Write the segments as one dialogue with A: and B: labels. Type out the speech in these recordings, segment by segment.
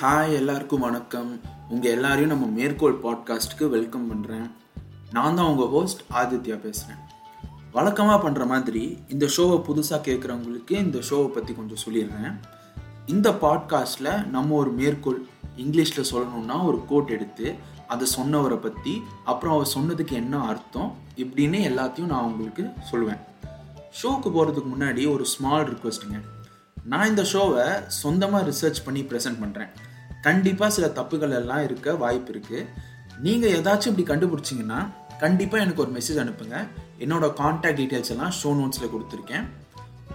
A: Hi எல்லாருக்கும் வணக்கம். உங்கள் எல்லாரையும் நம்ம மேற்கோள் பாட்காஸ்ட்டுக்கு வெல்கம் பண்ணுறேன் நான் தான் உங்கள் ஹோஸ்ட் ஆதித்யா பேசுகிறேன் வழக்கமாக பண்ணுற மாதிரி இந்த ஷோவை புதுசாக கேட்குறவங்களுக்கு இந்த ஷோவை பற்றி கொஞ்சம் சொல்லிடுறேன். இந்த பாட்காஸ்ட்டில் நம்ம ஒரு மேற்கோள் இங்கிலீஷில் சொல்லணும்னா ஒரு கோட் எடுத்து அதை சொன்னவரை பற்றி அப்புறம் அவர் சொன்னதுக்கு என்ன அர்த்தம் இப்படின்னு எல்லாத்தையும் நான் உங்களுக்கு சொல்லுவேன் ஷோக்கு போகிறதுக்கு முன்னாடி ஒரு ஸ்மால் ரிக்வெஸ்ட்டுங்க நான் இந்த ஷோவை சொந்தமாக ரிசர்ச் பண்ணி ப்ரெசென்ட் பண்ணுறேன் கண்டிப்பாக சில தப்புகள் எல்லாம் இருக்க வாய்ப்பு இருக்குது நீங்கள் ஏதாச்சும் இப்படி கண்டுபிடிச்சிங்கன்னா கண்டிப்பாக எனக்கு ஒரு மெசேஜ் அனுப்புங்க. என்னோட காண்டாக்ட் டீட்டெயில்ஸ் எல்லாம் ஷோ நோட்ஸில் கொடுத்துருக்கேன்.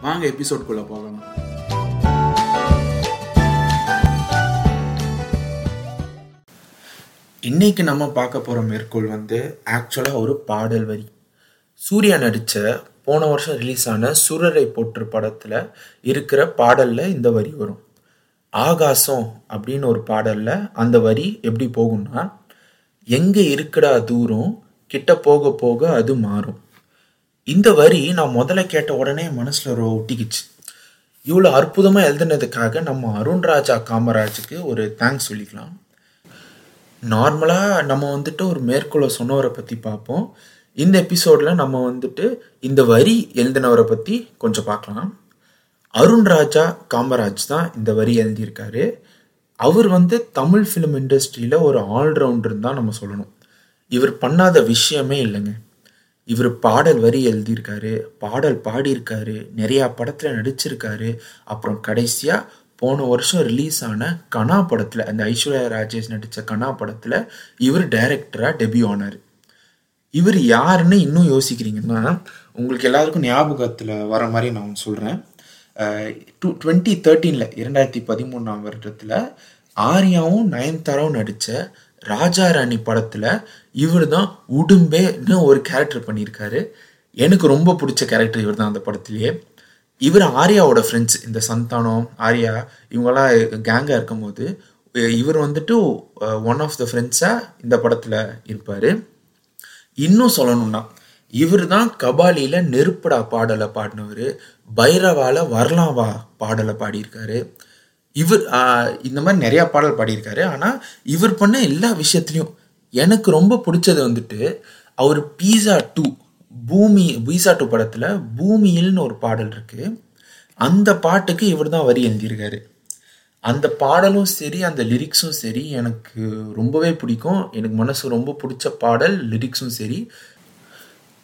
A: வாங்க எபிசோட்குள்ளே போகலாம். இன்னைக்கு நம்ம பார்க்க போகிற மேற்கோள் வந்து ஆக்சுவலாக ஒரு பாடல் வரி. சூர்யா நடித்த போன வருஷம் ரிலீஸ் ஆன சுரரை போற்று படத்தில் இருக்கிற பாடலில் இந்த வரி வரும். ஆகாசம் அப்படின்னு ஒரு பாடலில் அந்த வரி எப்படி போகும்னா எங்கே இருக்குடா தூரம் கிட்ட போக போக அது மாறும். இந்த வரி நான் முதல்ல கேட்ட உடனே மனசில் ஒரு ஒட்டிக்கிச்சு. இவ்வளோ அற்புதமாக எழுதுனதுக்காக நம்ம அருண்ராஜா காமராஜுக்கு ஒரு தேங்க்ஸ் சொல்லிக்கலாம். நார்மலாக நம்ம வந்துட்டு ஒரு மேற்கோளை சொன்னவரை பற்றி பார்ப்போம். இந்த எபிசோடில் நம்ம வந்துட்டு இந்த வரி எழுதினவரை பற்றி கொஞ்சம் பார்க்கலாம். அருண் ராஜா காமராஜ் தான் இந்த வரி எழுதியிருக்காரு. அவர் வந்து தமிழ் ஃபிலிம் இண்டஸ்ட்ரியில் ஒரு ஆல்ரவுண்டர் தான் நம்ம சொல்லணும். இவர் பண்ணாத விஷயமே இல்லைங்க. இவர் பாடல் வரி எழுதியிருக்காரு பாடல் பாடியிருக்காரு நிறையா படத்தில் நடிச்சிருக்காரு. அப்புறம் கடைசியாக போன வருஷம் ரிலீஸ் ஆன கனா படத்தில் அந்த ஐஸ்வர்யா ராஜேஷ் நடித்த கனா படத்தில் இவர் டைரக்டராக டெபியூ ஆனார். இவர் யாருன்னு இன்னும் யோசிக்கிறீங்கன்னா உங்களுக்கு எல்லாருக்கும் ஞாபகத்தில் வர மாதிரி நான் சொல்கிறேன் டூ டுவெண்ட்டி தேர்ட்டீனில் இரண்டாயிரத்தி பதிமூணாம் வருடத்தில் ஆர்யாவும் நயன்தாராவும் நடித்த ராஜா ராணி படத்தில் இவர் தான் உடும்பேன்னு ஒரு கேரக்டர் பண்ணியிருக்காரு. எனக்கு ரொம்ப பிடிச்ச கேரக்டர் இவர் தான் அந்த படத்துலேயே. இவர் ஆர்யாவோட ஃப்ரெண்ட்ஸ் இந்த சந்தானம் ஆர்யா இவங்கெல்லாம் கேங்காக இருக்கும்போது இவர் வந்துட்டு ஒன் ஆஃப் த ஃப்ரெண்ட்ஸாக இந்த படத்தில் இருப்பார். இன்னும் சொல்லணும்னா இவர் தான் கபாலியில் நெருப்படா பாடலை பாடினவர் பைரவால வரலாவா பாடலை பாடியிருக்காரு. இவர் இந்த மாதிரி நிறையா பாடல் பாடியிருக்காரு. ஆனால் இவர் பண்ண எல்லா விஷயத்துலையும் எனக்கு ரொம்ப பிடிச்சது வந்துட்டு அவர் பீஸா டூ பூமி பீஸா டூ படத்தில் பூமியில்னு ஒரு பாடல் இருக்குது அந்த பாட்டுக்கு இவர் தான் வரி எழுதியிருக்காரு. அந்த பாடலும் சரி அந்த லிரிக்ஸும் சரி எனக்கு ரொம்பவே பிடிக்கும். எனக்கு மனசு ரொம்ப பிடிச்ச பாடல் லிரிக்ஸும் சரி.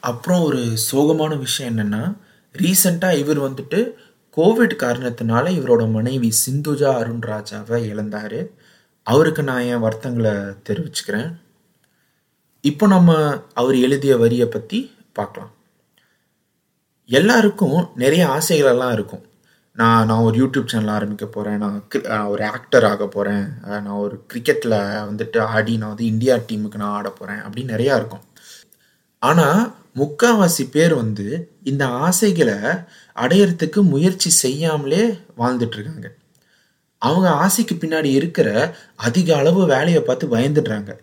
A: அப்புறம் ஒரு சோகமான விஷயம் என்னென்னா ரீசண்டாக இவர் வந்துட்டு கோவிட் காரணத்தினால இவரோட மனைவி சிந்துஜா அருண் ராஜாவை இழந்தார். அவருக்கு நான் என் வருத்தங்களை தெரிவிச்சுக்கிறேன். இப்போ நம்ம அவர் எழுதிய வரியை பற்றி பார்க்கலாம். எல்லாருக்கும் நிறைய ஆசைகளெல்லாம் இருக்கும். நான் நான் ஒரு யூடியூப் சேனல் ஆரம்பிக்க போகிறேன் நான் நான் ஒரு ஆக்டர் ஆக போகிறேன் நான் ஒரு கிரிக்கெட்டில் வந்துட்டு ஆடி நான் வந்து இந்தியா டீமுக்கு நான் ஆட போகிறேன் அப்படின்னு நிறையா இருக்கும். ஆனால் முக்கால்வாசி பேர் வந்து இந்த ஆசைகளை அடையிறதுக்கு முயற்சி செய்யாமலே வாழ்ந்துட்டுருக்காங்க. அவங்க ஆசைக்கு பின்னாடி இருக்கிற அதிக அளவு வேலையை பார்த்து பயந்துடுறாங்க.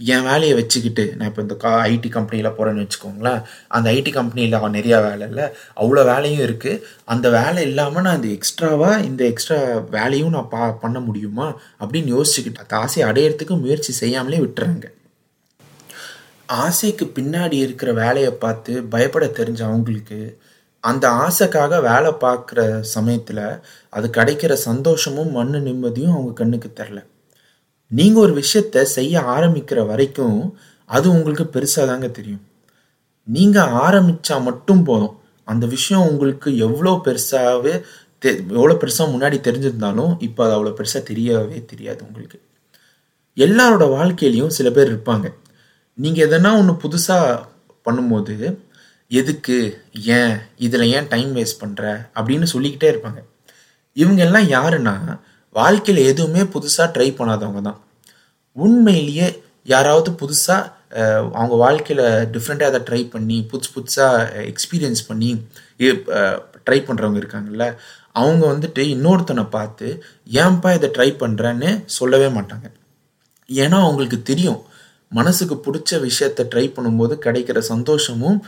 A: என் வேலையை வச்சுக்கிட்டு நான் இப்போ இந்த கா ஐடி கம்பெனியில் போகிறேன்னு வச்சுக்கோங்களேன். அந்த ஐடி கம்பெனியில் நிறையா வேலை இல்லை. அவ்வளோ வேலையும் இருக்குது அந்த வேலை இல்லாமல் நான் இந்த எக்ஸ்ட்ராவாக இந்த எக்ஸ்ட்ரா வேலையும் நான் பா பண்ண முடியுமா அப்படின்னு யோசிச்சுக்கிட்டு அந்த ஆசையை அடையிறதுக்கு முயற்சி செய்யாமலே விட்டுறாங்க. ஆசைக்கு பின்னாடி இருக்கிற வேலையை பார்த்து பயப்பட தெரிஞ்ச அவங்களுக்கு அந்த ஆசைக்காக வேலை பார்க்குற சமயத்தில் அது கிடைக்கிற சந்தோஷமும் மண்ணு நிம்மதியும் அவங்க கண்ணுக்கு தெரில நீங்கள் ஒரு விஷயத்த செய்ய ஆரம்பிக்கிற வரைக்கும் அது உங்களுக்கு பெருசாக தாங்க தெரியும். நீங்கள் ஆரம்பித்தா மட்டும் போதும். அந்த விஷயம் உங்களுக்கு எவ்வளோ பெருசாகவே தெ எவ்வளோ பெருசாக முன்னாடி தெரிஞ்சிருந்தாலும் இப்போ அது அவ்வளோ பெருசாக தெரியவே தெரியாது உங்களுக்கு. எல்லாரோட வாழ்க்கையிலையும் சில பேர் இருப்பாங்க. நீங்கள் எதனா ஒன்று புதுசாக பண்ணும்போது எதுக்கு? ஏன்? இதில் ஏன் டைம் வேஸ்ட் பண்ணுற அப்படின்னு சொல்லிக்கிட்டே இருப்பாங்க. இவங்க எல்லாம் யாருன்னா வாழ்க்கையில் எதுவுமே புதுசாக ட்ரை பண்ணாதவங்க தான். உண்மையிலேயே யாராவது புதுசாக அவங்க வாழ்க்கையில் டிஃப்ரெண்ட்டாக அதை ட்ரை பண்ணி புதுசு புதுசாக எக்ஸ்பீரியன்ஸ் பண்ணி ட்ரை பண்ணுறவங்க இருக்காங்கல்ல அவங்க வந்துட்டு இன்னொருத்தனை பார்த்து ஏன்பா இதை ட்ரை பண்ணுறேன்னு சொல்லவே மாட்டாங்க. ஏன்னா அவங்களுக்கு தெரியும் மனசுக்கு பிடிச்ச விஷயத்த ட்ரை பண்ணும்போது கிடைக்கிற சந்தோஷமும்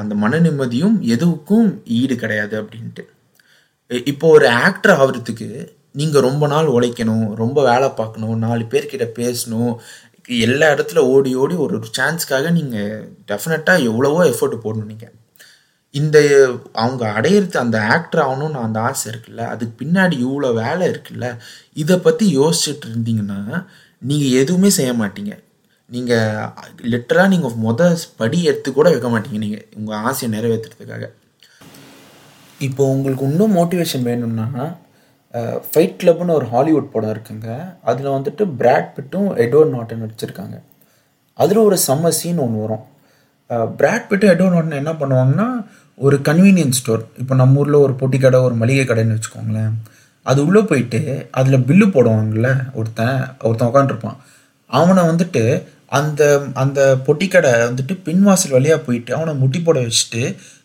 A: அந்த மன நிம்மதியும் எதுவுக்கும் ஈடு கிடையாது அப்படின்ட்டு. இப்போ ஒரு ஆக்டர் ஆகிறதுக்கு நீங்கள் ரொம்ப நாள் உழைக்கணும் ரொம்ப வேலை பார்க்கணும் நாலு பேர்கிட்ட பேசணும் எல்லா இடத்துல ஓடி ஓடி ஒரு சான்ஸ்க்காக நீங்கள் டெஃபினட்டாக எவ்வளவோ எஃபர்ட் போடணும் நீங்கள் இந்த அவங்க அடையிறது அந்த ஆக்டர் ஆகணும்னு அந்த ஆசை இருக்குல்ல அதுக்கு பின்னாடி இவ்வளோ வேலை இருக்குல்ல இதை பற்றி யோசிச்சுட்டு இருந்தீங்கன்னா நீங்கள் எதுவுமே செய்ய மாட்டீங்க. நீங்கள் லிட்டராக நீங்கள் மொதல் படி எடுத்து கூட வைக்க மாட்டீங்க. நீங்கள் உங்கள் ஆசையை நிறைவேற்றுறதுக்காக இப்போ உங்களுக்கு இன்னும் மோட்டிவேஷன் வேணும்னா ஃபைட் கிளப்னு ஒரு ஹாலிவுட் படம் இருக்குங்க. அதில் வந்துட்டு பிராட் பிட்டும் எட்வர்ட் நாட்டன் நடிச்சிருக்காங்க. அதில் ஒரு செம்ம சீன் ஒன்று வரும். பிராட் பிட்டும் எட்வர்ட் நாட்டன் என்ன பண்ணுவாங்கன்னா ஒரு கன்வீனியன்ஸ் ஸ்டோர் இப்போ நம்ம ஊரில் ஒரு பொட்டி கடை ஒரு மளிகை கடைன்னு வச்சுக்கோங்களேன். அது உள்ளே போயிட்டு அதில் பில்லு போடுவாங்கள்ல ஒருத்தன் ஒருத்தன் உட்காந்துருப்பான் அவனை வந்துட்டு அந்த அந்த பொட்டிக்கடை வந்துட்டு பின்வாசல் வழியாக போயிட்டு அவனை முட்டி போட வச்சுட்டு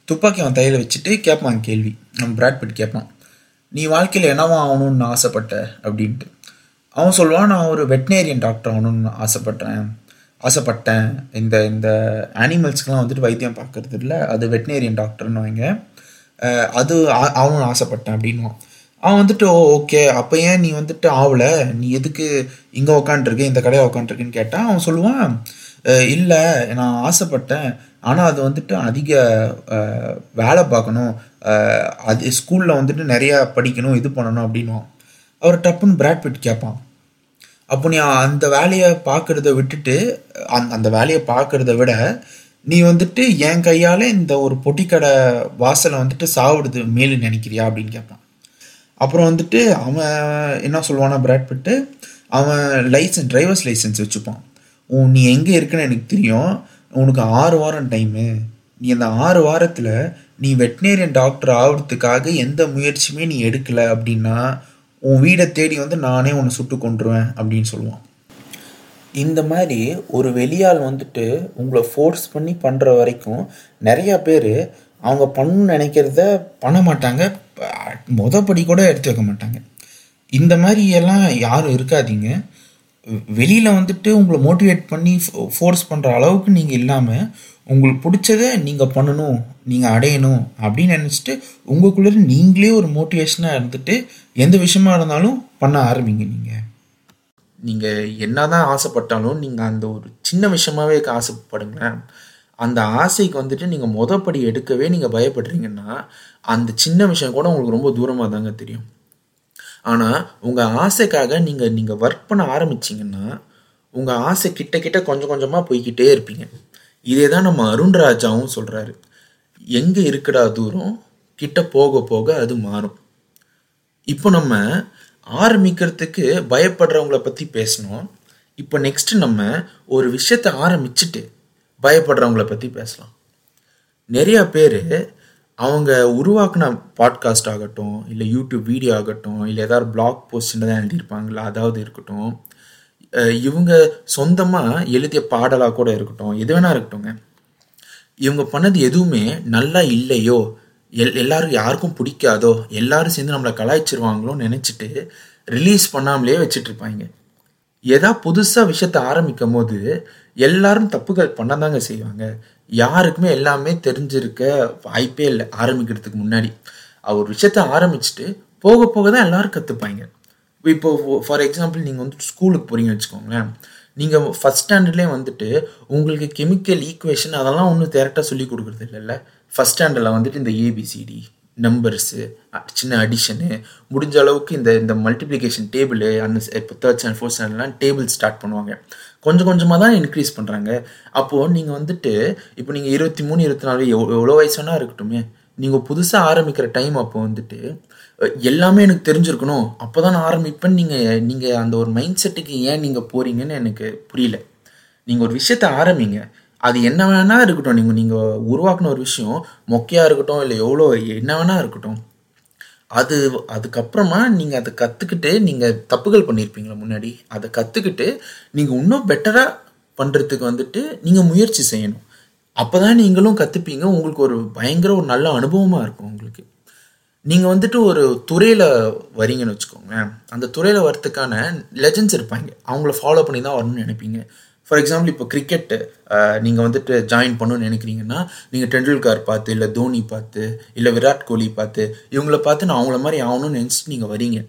A: துப்பாக்கி அவன் தையில் வச்சுட்டு கேட்பான் கேள்வி. நம்ம பிராட் பிட் கேட்பான் நீ வாழ்க்கையில் என்னவா ஆகணும்னு ஆசைப்பட்ட? அப்படின்ட்டு. அவன் சொல்லுவான் நான் ஒரு வெட்டினேரியன் டாக்டர் ஆகணும்னு ஆசைப்பட்டேன். ஆசைப்பட்டேன். இந்த இந்த அனிமல்ஸ்க்கெலாம் வந்துட்டு வைத்தியம் பார்க்கறது இல்லை அது வெட்டினேரியன் டாக்டர்னு வைங்க. அது ஆகணும்னு ஆசைப்பட்டேன் அப்படின்வான் அவன் வந்துட்டு ஓ ஓகே அப்போ ஏன் நீ வந்துட்டு ஆகலை நீ எதுக்கு இங்கே உக்காண்ட்ருக்க இந்த கடையை உக்காண்ட்ருக்குன்னு கேட்டால் அவன் சொல்லுவான் இல்லை நான் ஆசைப்பட்டேன். ஆனால் அது வந்துட்டு அதிக வேலை பார்க்கணும். அது ஸ்கூலில் வந்துட்டு நிறையா படிக்கணும் இது பண்ணணும் அப்படின்வான் அவர் டப்புன்னு பிராட்பிட் கேட்பான் அப்போ நீ அந்த வேலையை பார்க்குறத விட்டுட்டு அந் அந்த வேலையை பார்க்குறத விட நீ வந்துட்டு என் கையால் இந்த ஒரு பொட்டிக்கடை வாசலை வந்துட்டு சாவிடுது மேலு நினைக்கிறியா? அப்படின்னு கேட்பான் அப்புறம் வந்துட்டு அவன் என்ன சொல்லுவானா பிராட் பிட்டு அவன் லைசன்ஸ் டிரைவர்ஸ் லைசன்ஸ் வச்சுப்பான். உன் நீ எங்கே இருக்குன்னு எனக்கு தெரியும். உனக்கு ஆறு வாரம் டைமு நீ அந்த ஆறு வாரத்தில் நீ வெட்டினேரியன் டாக்டர் ஆகிறதுக்காக எந்த முயற்சியுமே நீ எடுக்கலை அப்படின்னா உன் வீடை தேடி வந்து நானே உன்னை சுட்டு கொண்டுருவேன் அப்படின்னு சொல்லுவான். இந்த மாதிரி ஒரு வெளியால் வந்துட்டு உங்களை ஃபோர்ஸ் பண்ணி பண்ணுற வரைக்கும் நிறையா பேர் அவங்க பண்ணணும்னு நினைக்கிறத பண்ண மாட்டாங்க. மொதப்படி கூட எடுத்து வைக்க மாட்டாங்க. இந்த மாதிரி எல்லாம் யாரும் இருக்காதீங்க. வெளியில் வந்துட்டு உங்களை மோட்டிவேட் பண்ணி ஃபோர்ஸ் பண்ணுற அளவுக்கு நீங்கள் இல்லாமல் உங்களுக்கு பிடிச்சத நீங்கள் பண்ணணும் நீங்கள் அடையணும் அப்படின்னு நினச்சிட்டு உங்களுக்குள்ளே நீங்களே ஒரு மோட்டிவேஷனாக இருந்துட்டு எந்த விஷயமா இருந்தாலும் பண்ண ஆரம்பிங்க நீங்கள் நீங்கள் என்ன தான் ஆசைப்பட்டாலும் நீங்கள் அந்த ஒரு சின்ன விஷயமாவே ஆசைப்படுங்களேன் அந்த ஆசைக்கு வந்துட்டு நீங்கள் மொதப்படி எடுக்கவே நீங்கள் பயப்படுறீங்கன்னா அந்த சின்ன விஷயம் கூட உங்களுக்கு ரொம்ப தூரமாக தாங்க தெரியும். ஆனால் உங்கள் ஆசைக்காக நீங்கள் நீங்கள் ஒர்க் பண்ண ஆரம்பிச்சிங்கன்னா உங்கள் ஆசை கிட்ட கிட்ட கொஞ்சம் கொஞ்சமாக போய்கிட்டே இருப்பீங்க. இதே தான் நம்ம அருண்ராஜாவும் சொல்கிறாரு எங்கே இருக்குடா தூரம் கிட்ட போக போக அது மாறும். இப்போ நம்ம ஆரம்பிக்கிறதுக்கு பயப்படுறவங்கள பற்றி பேசணும். இப்போ நெக்ஸ்ட் நம்ம ஒரு விஷயத்தை ஆரம்பிச்சுட்டு பயப்படுறவங்கள பற்றி பேசலாம். நிறையா பேர் அவங்க உருவாக்கின பாட்காஸ்ட் ஆகட்டும் இல்லை யூடியூப் வீடியோ ஆகட்டும் இல்லை ஏதாவது பிளாக் போஸ்ட் தான் எழுதியிருப்பாங்களா அதாவது இருக்கட்டும் இவங்க சொந்தமாக எழுதிய பாடலாக கூட இருக்கட்டும் எது வேணா இருக்கட்டும்ங்க. இவங்க பண்ணது எதுவுமே நல்லா இல்லையோ எல் எல்லாரும் யாருக்கும் பிடிக்காதோ எல்லாரும் சேர்ந்து நம்மளை கலாய்ச்சிருவாங்களோன்னு நினச்சிட்டு ரிலீஸ் பண்ணாமலே வச்சுட்டு எதா புதுசாக விஷயத்த ஆரம்பிக்கும் போது எல்லாரும் தப்புகள் பண்ண தாங்க செய்வாங்க. யாருக்குமே எல்லாமே தெரிஞ்சிருக்க வாய்ப்பே இல்லை ஆரம்பிக்கிறதுக்கு முன்னாடி. அவர் விஷயத்த ஆரம்பிச்சுட்டு போக போக தான் எல்லாரும் கற்றுப்பாங்க இப்போ ஃபார் எக்ஸாம்பிள் நீங்கள் வந்து ஸ்கூலுக்கு போகிறீங்கன்னு வச்சுக்கோங்களேன். நீங்கள் ஃபஸ்ட் ஸ்டாண்டர்ட்லேயே வந்துட்டு உங்களுக்கு கெமிக்கல் ஈக்குவேஷன் அதெல்லாம் ஒன்றும் டேரெக்டாக சொல்லி கொடுக்குறது இல்லைல்ல ஃபஸ்ட் ஸ்டாண்டர்டில் வந்துட்டு இந்த ஏபிசிடி நம்பர்ஸு சின்ன அடிஷனு முடிஞ்ச அளவுக்கு இந்த இந்த மல்டிப்ளிகேஷன் டேபிள் அந்த இப்போ தேர்ட் ஸ்டாண்டர்ட் ஃபோர்த் ஸ்டாண்டர்ட்லாம் டேபிள் ஸ்டார்ட் பண்ணுவாங்க. கொஞ்சம் கொஞ்சமாக தான் இன்க்ரீஸ் பண்ணுறாங்க அப்போது நீங்கள் வந்துட்டு இப்போ நீங்கள் இருபத்தி மூணு இருபத்தி நாலு எவ் எவ்வளோ வயசானா இருக்கட்டுமே நீங்கள் புதுசாக ஆரம்பிக்கிற டைம் அப்போ வந்துட்டு எல்லாமே எனக்கு தெரிஞ்சிருக்கணும். அப்போ தான் நான் ஆரம்பிப்பேன். நீங்கள் நீங்கள் அந்த ஒரு மைண்ட் செட்டுக்கு ஏன் நீங்கள் போகிறீங்கன்னு எனக்கு புரியல. நீங்கள் ஒரு விஷயத்த ஆரம்பிங்க. அது என்ன வேணா இருக்கட்டும். நீங்கள் நீங்கள் உருவாக்குன ஒரு விஷயம் மொக்கையாக இருக்கட்டும் இல்லை எவ்வளோ என்ன வேணா இருக்கட்டும். அது அதுக்கப்புறமா நீங்கள் அதை கற்றுக்கிட்டு நீங்கள் தப்புகள் பண்ணியிருப்பீங்களா முன்னாடி? அதை கற்றுக்கிட்டு நீங்கள் இன்னும் பெட்டராக பண்ணுறதுக்கு வந்துட்டு நீங்கள் முயற்சி செய்யணும். அப்போ தான் நீங்களும் கற்றுப்பீங்க உங்களுக்கு ஒரு பயங்கர ஒரு நல்ல அனுபவமாக இருக்கும் உங்களுக்கு. நீங்கள் வந்துட்டு ஒரு துறையில் வரீங்கன்னு வச்சுக்கோங்களேன். அந்த துறையில் வரத்துக்கான லெஜன்ஸ் இருப்பாங்க. அவங்கள ஃபாலோ பண்ணி தான் வரணும்னு நினைப்பீங்க. ஃபார் எக்ஸாம்பிள் இப்போ கிரிக்கெட்டு நீங்கள் வந்துட்டு ஜாயின் பண்ணணும்னு நினைக்கிறீங்கன்னா நீங்கள் டெண்டுல்கர் பார்த்து இல்லை தோனி பார்த்து இல்லை விராட் கோலி பார்த்து இவங்கள பார்த்து நான் அவங்கள மாதிரி ஆகணும்னு நினச்சிட்டு நீங்கள் வரீங்க.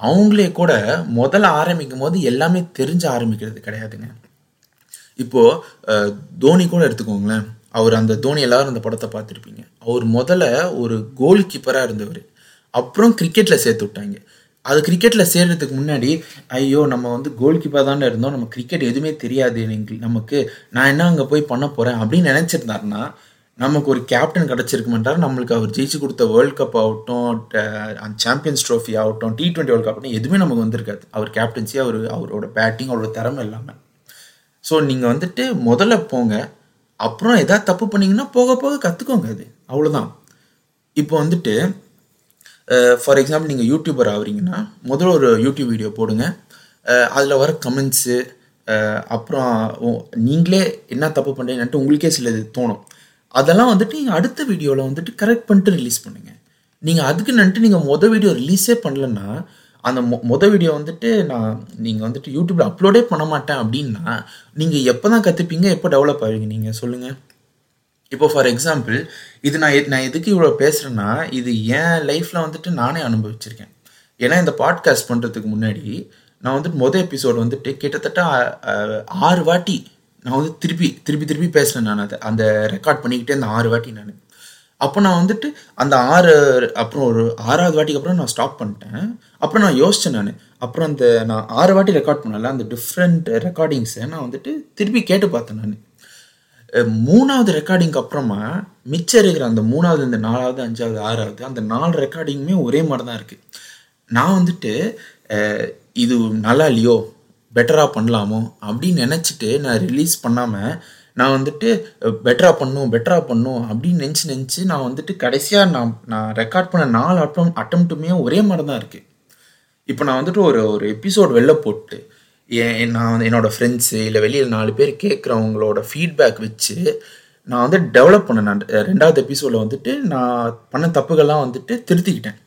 A: அவங்களே கூட முதல்ல ஆரம்பிக்கும் போது எல்லாமே தெரிஞ்சு ஆரம்பிக்கிறது கிடையாதுங்க. இப்போது தோனி கூட எடுத்துக்கோங்களேன். அவர் அந்த தோனி எல்லாரும் அந்த படத்தை பார்த்துருப்பீங்க. அவர் முதல்ல ஒரு கோல் கீப்பராக இருந்தவர். அப்புறம் கிரிக்கெட்டில் சேர்த்து விட்டாங்க. அது கிரிக்கெட்டில் சேர்றதுக்கு முன்னாடி ஐயோ நம்ம வந்து கோல் கீப்பர் தானே இருந்தோம். நம்ம கிரிக்கெட் எதுவுமே தெரியாது எனக்கு நமக்கு நான் என்ன அங்கே போய் பண்ண போகிறேன் அப்படின்னு நினச்சிருந்தாருன்னா நமக்கு ஒரு கேப்டன் கிடச்சிருக்க மாட்டார் நம்மளுக்கு அவர் ஜெயிச்சு கொடுத்த வேர்ல்ட் கப் ஆகட்டும் சாம்பியன்ஸ் ட்ரோஃபி ஆகட்டும் டி டுவெண்ட்டி வேர்ல்ட் கப் ஆகட்டும் எதுவுமே நமக்கு வந்திருக்காது. அவர் கேப்டன்சி அவர் அவரோட பேட்டிங் அவரோட திறமை இல்லாமல் ஸோ நீங்கள் வந்துட்டு முதல்ல போங்க. அப்புறம் எதாவது தப்பு பண்ணிங்கன்னா போக போக கற்றுக்கோங்க அது. அவ்வளோதான் இப்போ வந்துட்டு ஃபார் எக்ஸாம்பிள் நீங்கள் யூடியூபர் ஆகுறீங்கன்னா முதல்ல ஒரு யூடியூப் வீடியோ போடுங்க. அதில் வர கமெண்ட்ஸு அப்புறம் நீங்களே என்ன தப்பு பண்ணுறீங்கன்ட்டு உங்களுக்கே சிலது தோணும். அதெல்லாம் வந்துட்டு நீங்கள் அடுத்த வீடியோவில் வந்துட்டு கரெக்ட் பண்ணிட்டு ரிலீஸ் பண்ணுங்கள் நீங்கள் அதுக்கு நன்ட்டு நீங்கள் மொதல் வீடியோ ரிலீஸே பண்ணலன்னா அந்த மொ மொதல் வீடியோ வந்துட்டு நான் நீங்கள் வந்துட்டு யூடியூப்பில் அப்லோடே பண்ண மாட்டேன் அப்படின்னா நீங்கள் எப்போ தான் கற்றுப்பீங்க எப்போ டெவலப் ஆவீங்க? நீங்கள் சொல்லுங்கள் இப்போ ஃபார் எக்ஸாம்பிள் இது நான் நான் எதுக்கு இவ்வளோ பேசுகிறேன்னா இது என் லைஃப்பில் வந்துட்டு நானே அனுபவிச்சிருக்கேன். ஏன்னா இந்த பாட்காஸ்ட் பண்ணுறதுக்கு முன்னாடி நான் வந்துட்டு மொதல் எபிசோடு வந்துட்டு கிட்டத்தட்ட ஆறு வாட்டி நான் வந்து திருப்பி திருப்பி திருப்பி பேசுகிறேன் நான் அதை. அந்த ரெக்கார்ட் பண்ணிக்கிட்டே அந்த ஆறு வாட்டி நான். அப்போ நான் வந்துட்டு அந்த ஆறு அப்புறம் ஒரு ஆறாவது வாட்டிக்கு அப்புறம் நான் ஸ்டாப் பண்ணிட்டேன். அப்புறம் நான் யோசித்தேன் நான். அப்புறம் அந்த நான் ஆறு வாட்டி ரெக்கார்ட் பண்ணல அந்த டிஃப்ரெண்ட் ரெக்கார்டிங்ஸை நான் வந்துட்டு திருப்பி கேட்டு பார்த்தேன் நான். மூணாவது ரெக்கார்டிங்க்கு அப்புறமா மிச்சம் இருக்கிற அந்த மூணாவது இந்த நாலாவது அஞ்சாவது ஆறாவது அந்த நாலு ரெக்கார்டிங்குமே ஒரே மாதிரி தான் இருக்குது நான் வந்துட்டு இது நல்லா இல்லையோ பெட்டராக பண்ணலாமோ அப்படின்னு நினச்சிட்டு நான் ரிலீஸ் பண்ணாமல் நான் வந்துட்டு பெட்டராக பண்ணும் பெட்டராக பண்ணும் அப்படின்னு நினச்சி நினச்சி நான் வந்துட்டு கடைசியாக நான் நான் ரெக்கார்ட் பண்ண நாலு அட்டம் அட்டம்ப்ட்டுமே ஒரே மாதிரி தான் இருக்குது இப்போ நான் வந்துட்டு ஒரு ஒரு எபிசோட் வெளில போட்டு நான் என்னோடய என்னோட ஃப்ரெண்ட்ஸு இல்லை வெளியில் நாலு பேர் கேட்குறவங்களோட ஃபீட்பேக் வச்சு நான் வந்து டெவலப் பண்ணேன். நான் ரெண்டாவது எபிசோடில் வந்துட்டு நான் பண்ண தப்புகள்லாம் வந்துட்டு திருத்திக்கிட்டேன்.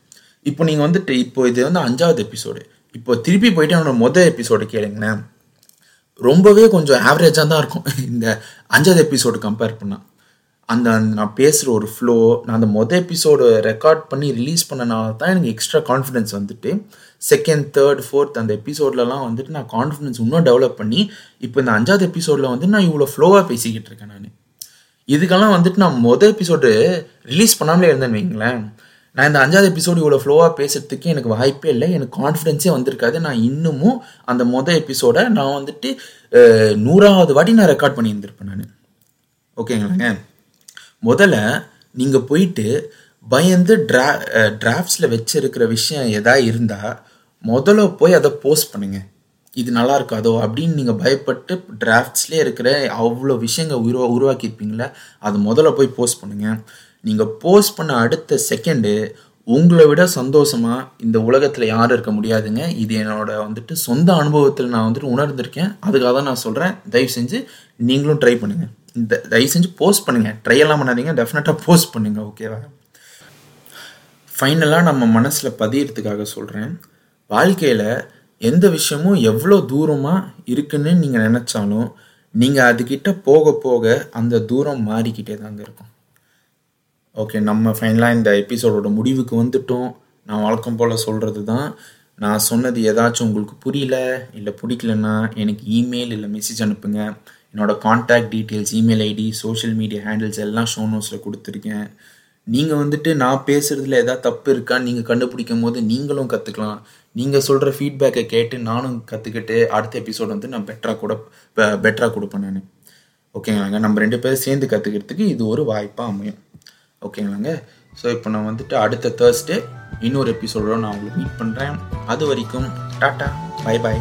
A: இப்போ நீங்கள் வந்துட்டு இப்போ இது வந்து அஞ்சாவது எபிசோடு இப்போ திருப்பி போயிட்டு என்னோட மொதல் எபிசோடு கேளுங்களேன். ரொம்பவே கொஞ்சம் ஆவரேஜாக தான் இருக்கும். இந்த அஞ்சாவது எபிசோடு கம்பேர் பண்ணால் அந்த அந்த நான் பேசுகிற ஒரு ஃப்ளோ நான் அந்த மொதல் எபிசோடு ரெக்கார்ட் பண்ணி ரிலீஸ் பண்ணனால தான் எனக்கு எக்ஸ்ட்ரா கான்ஃபிடென்ஸ் வந்துட்டு செகண்ட் தேர்ட் ஃபோர்த் அந்த எபிசோட்லலாம் வந்துட்டு நான் கான்ஃபிடென்ஸ் இன்னும் டெவலப் பண்ணி இப்போ இந்த அஞ்சாவது எபிசோடில் வந்து நான் இவ்வளோ ஃப்ளோவாக பேசிக்கிட்டு இருக்கேன் நான். இதுக்கெல்லாம் வந்துட்டு நான் மொதல் எபிசோடு ரிலீஸ் பண்ணாமலே இருந்தேன்னு வைங்களேன் நான் இந்த அஞ்சாவது எபிசோடு இவ்வளோ ஃப்ளோவாக பேசுறதுக்கு எனக்கு வாய்ப்பே இல்லை எனக்கு கான்ஃபிடென்ஸே வந்திருக்காது. நான் இன்னமும் அந்த மொதல் எபிசோடை நான் வந்துட்டு நூறாவது வாட்டி நான் ரெக்கார்ட் பண்ணியிருந்திருப்பேன் நான். ஓகேங்களாங்க முதல்ல நீங்கள் போயிட்டு பயந்து ட்ரா டிராஃப்ட்ஸில் வச்சுருக்கிற விஷயம் எதா இருந்தால் முதல்ல போய் அதை போஸ்ட் பண்ணுங்க. இது நல்லா இருக்காதோ அப்படின்னு நீங்கள் பயப்பட்டு டிராஃப்ட்ஸ்லேயே இருக்கிற அவ்வளோ விஷயங்கள் உருவா உருவாக்கியிருப்பீங்களே அது முதல்ல போய் போஸ்ட் பண்ணுங்கள் நீங்கள் போஸ்ட் பண்ண அடுத்த செகண்டு உங்களை விட சந்தோஷமா இந்த உலகத்தில் யாரும் இருக்க முடியாதுங்க. இது என்னோட வந்துட்டு சொந்த அனுபவத்தில் நான் வந்துட்டு உணர்ந்திருக்கேன். அதுக்காக தான் நான் சொல்கிறேன் தயவு செஞ்சு நீங்களும் ட்ரை பண்ணுங்கள் இந்த தயவு செஞ்சு போஸ்ட் பண்ணுங்கள் ட்ரையெல்லாம் பண்ணாதீங்க. டெஃபினட்டாக போஸ்ட் பண்ணுங்கள் ஓகேவா ஃபைனலாக நம்ம மனசில் பதியறதுக்காக சொல்கிறேன் வாழ்க்கையில் எந்த விஷயமும் எவ்வளோ தூரமாக இருக்குன்னு நீங்கள் நினச்சாலும் நீங்கள் அதுக்கிட்ட போக போக அந்த தூரம் மாறிக்கிட்டே தாங்க இருக்கும். ஓகே நம்ம ஃபைனலாக இந்த எபிசோடோட முடிவுக்கு வந்துட்டோம். நான் வழக்கம் போல் சொல்கிறது தான். நான் சொன்னது ஏதாச்சும் உங்களுக்கு புரியல இல்லை பிடிக்கலன்னா எனக்கு இமெயில் இல்லை மெசேஜ் அனுப்புங்க. என்னோடய contact details email ID social media handles எல்லாம் ஷோ நோட்ஸில் கொடுத்துருக்கேன். நீங்கள் வந்துட்டு நான் பேசுகிறதுல ஏதாவது தப்பு இருக்கான்னு நீங்கள் கண்டுபிடிக்கும் போது நீங்களும் கற்றுக்கலாம் நீங்கள் சொல்கிற ஃபீட்பேக்கை கேட்டு நானும் கற்றுக்கிட்டு அடுத்த எபிசோட் வந்து நான் பெட்டராக கூட பெட்டராக கொடுப்பேன் நான். ஓகேங்களாங்க? நம்ம ரெண்டு பேரும் சேர்ந்து கற்றுக்கிறதுக்கு இது ஒரு வாய்ப்பாக அமையும். ஓகேங்களாங்க? ஸோ இப்போ நான் வந்துட்டு அடுத்த தேர்ஸ்டே இன்னொரு எபிசோடோட நான் உங்களுக்கு மீட் பண்ணுறேன் அது வரைக்கும் டாட்டா பை பாய்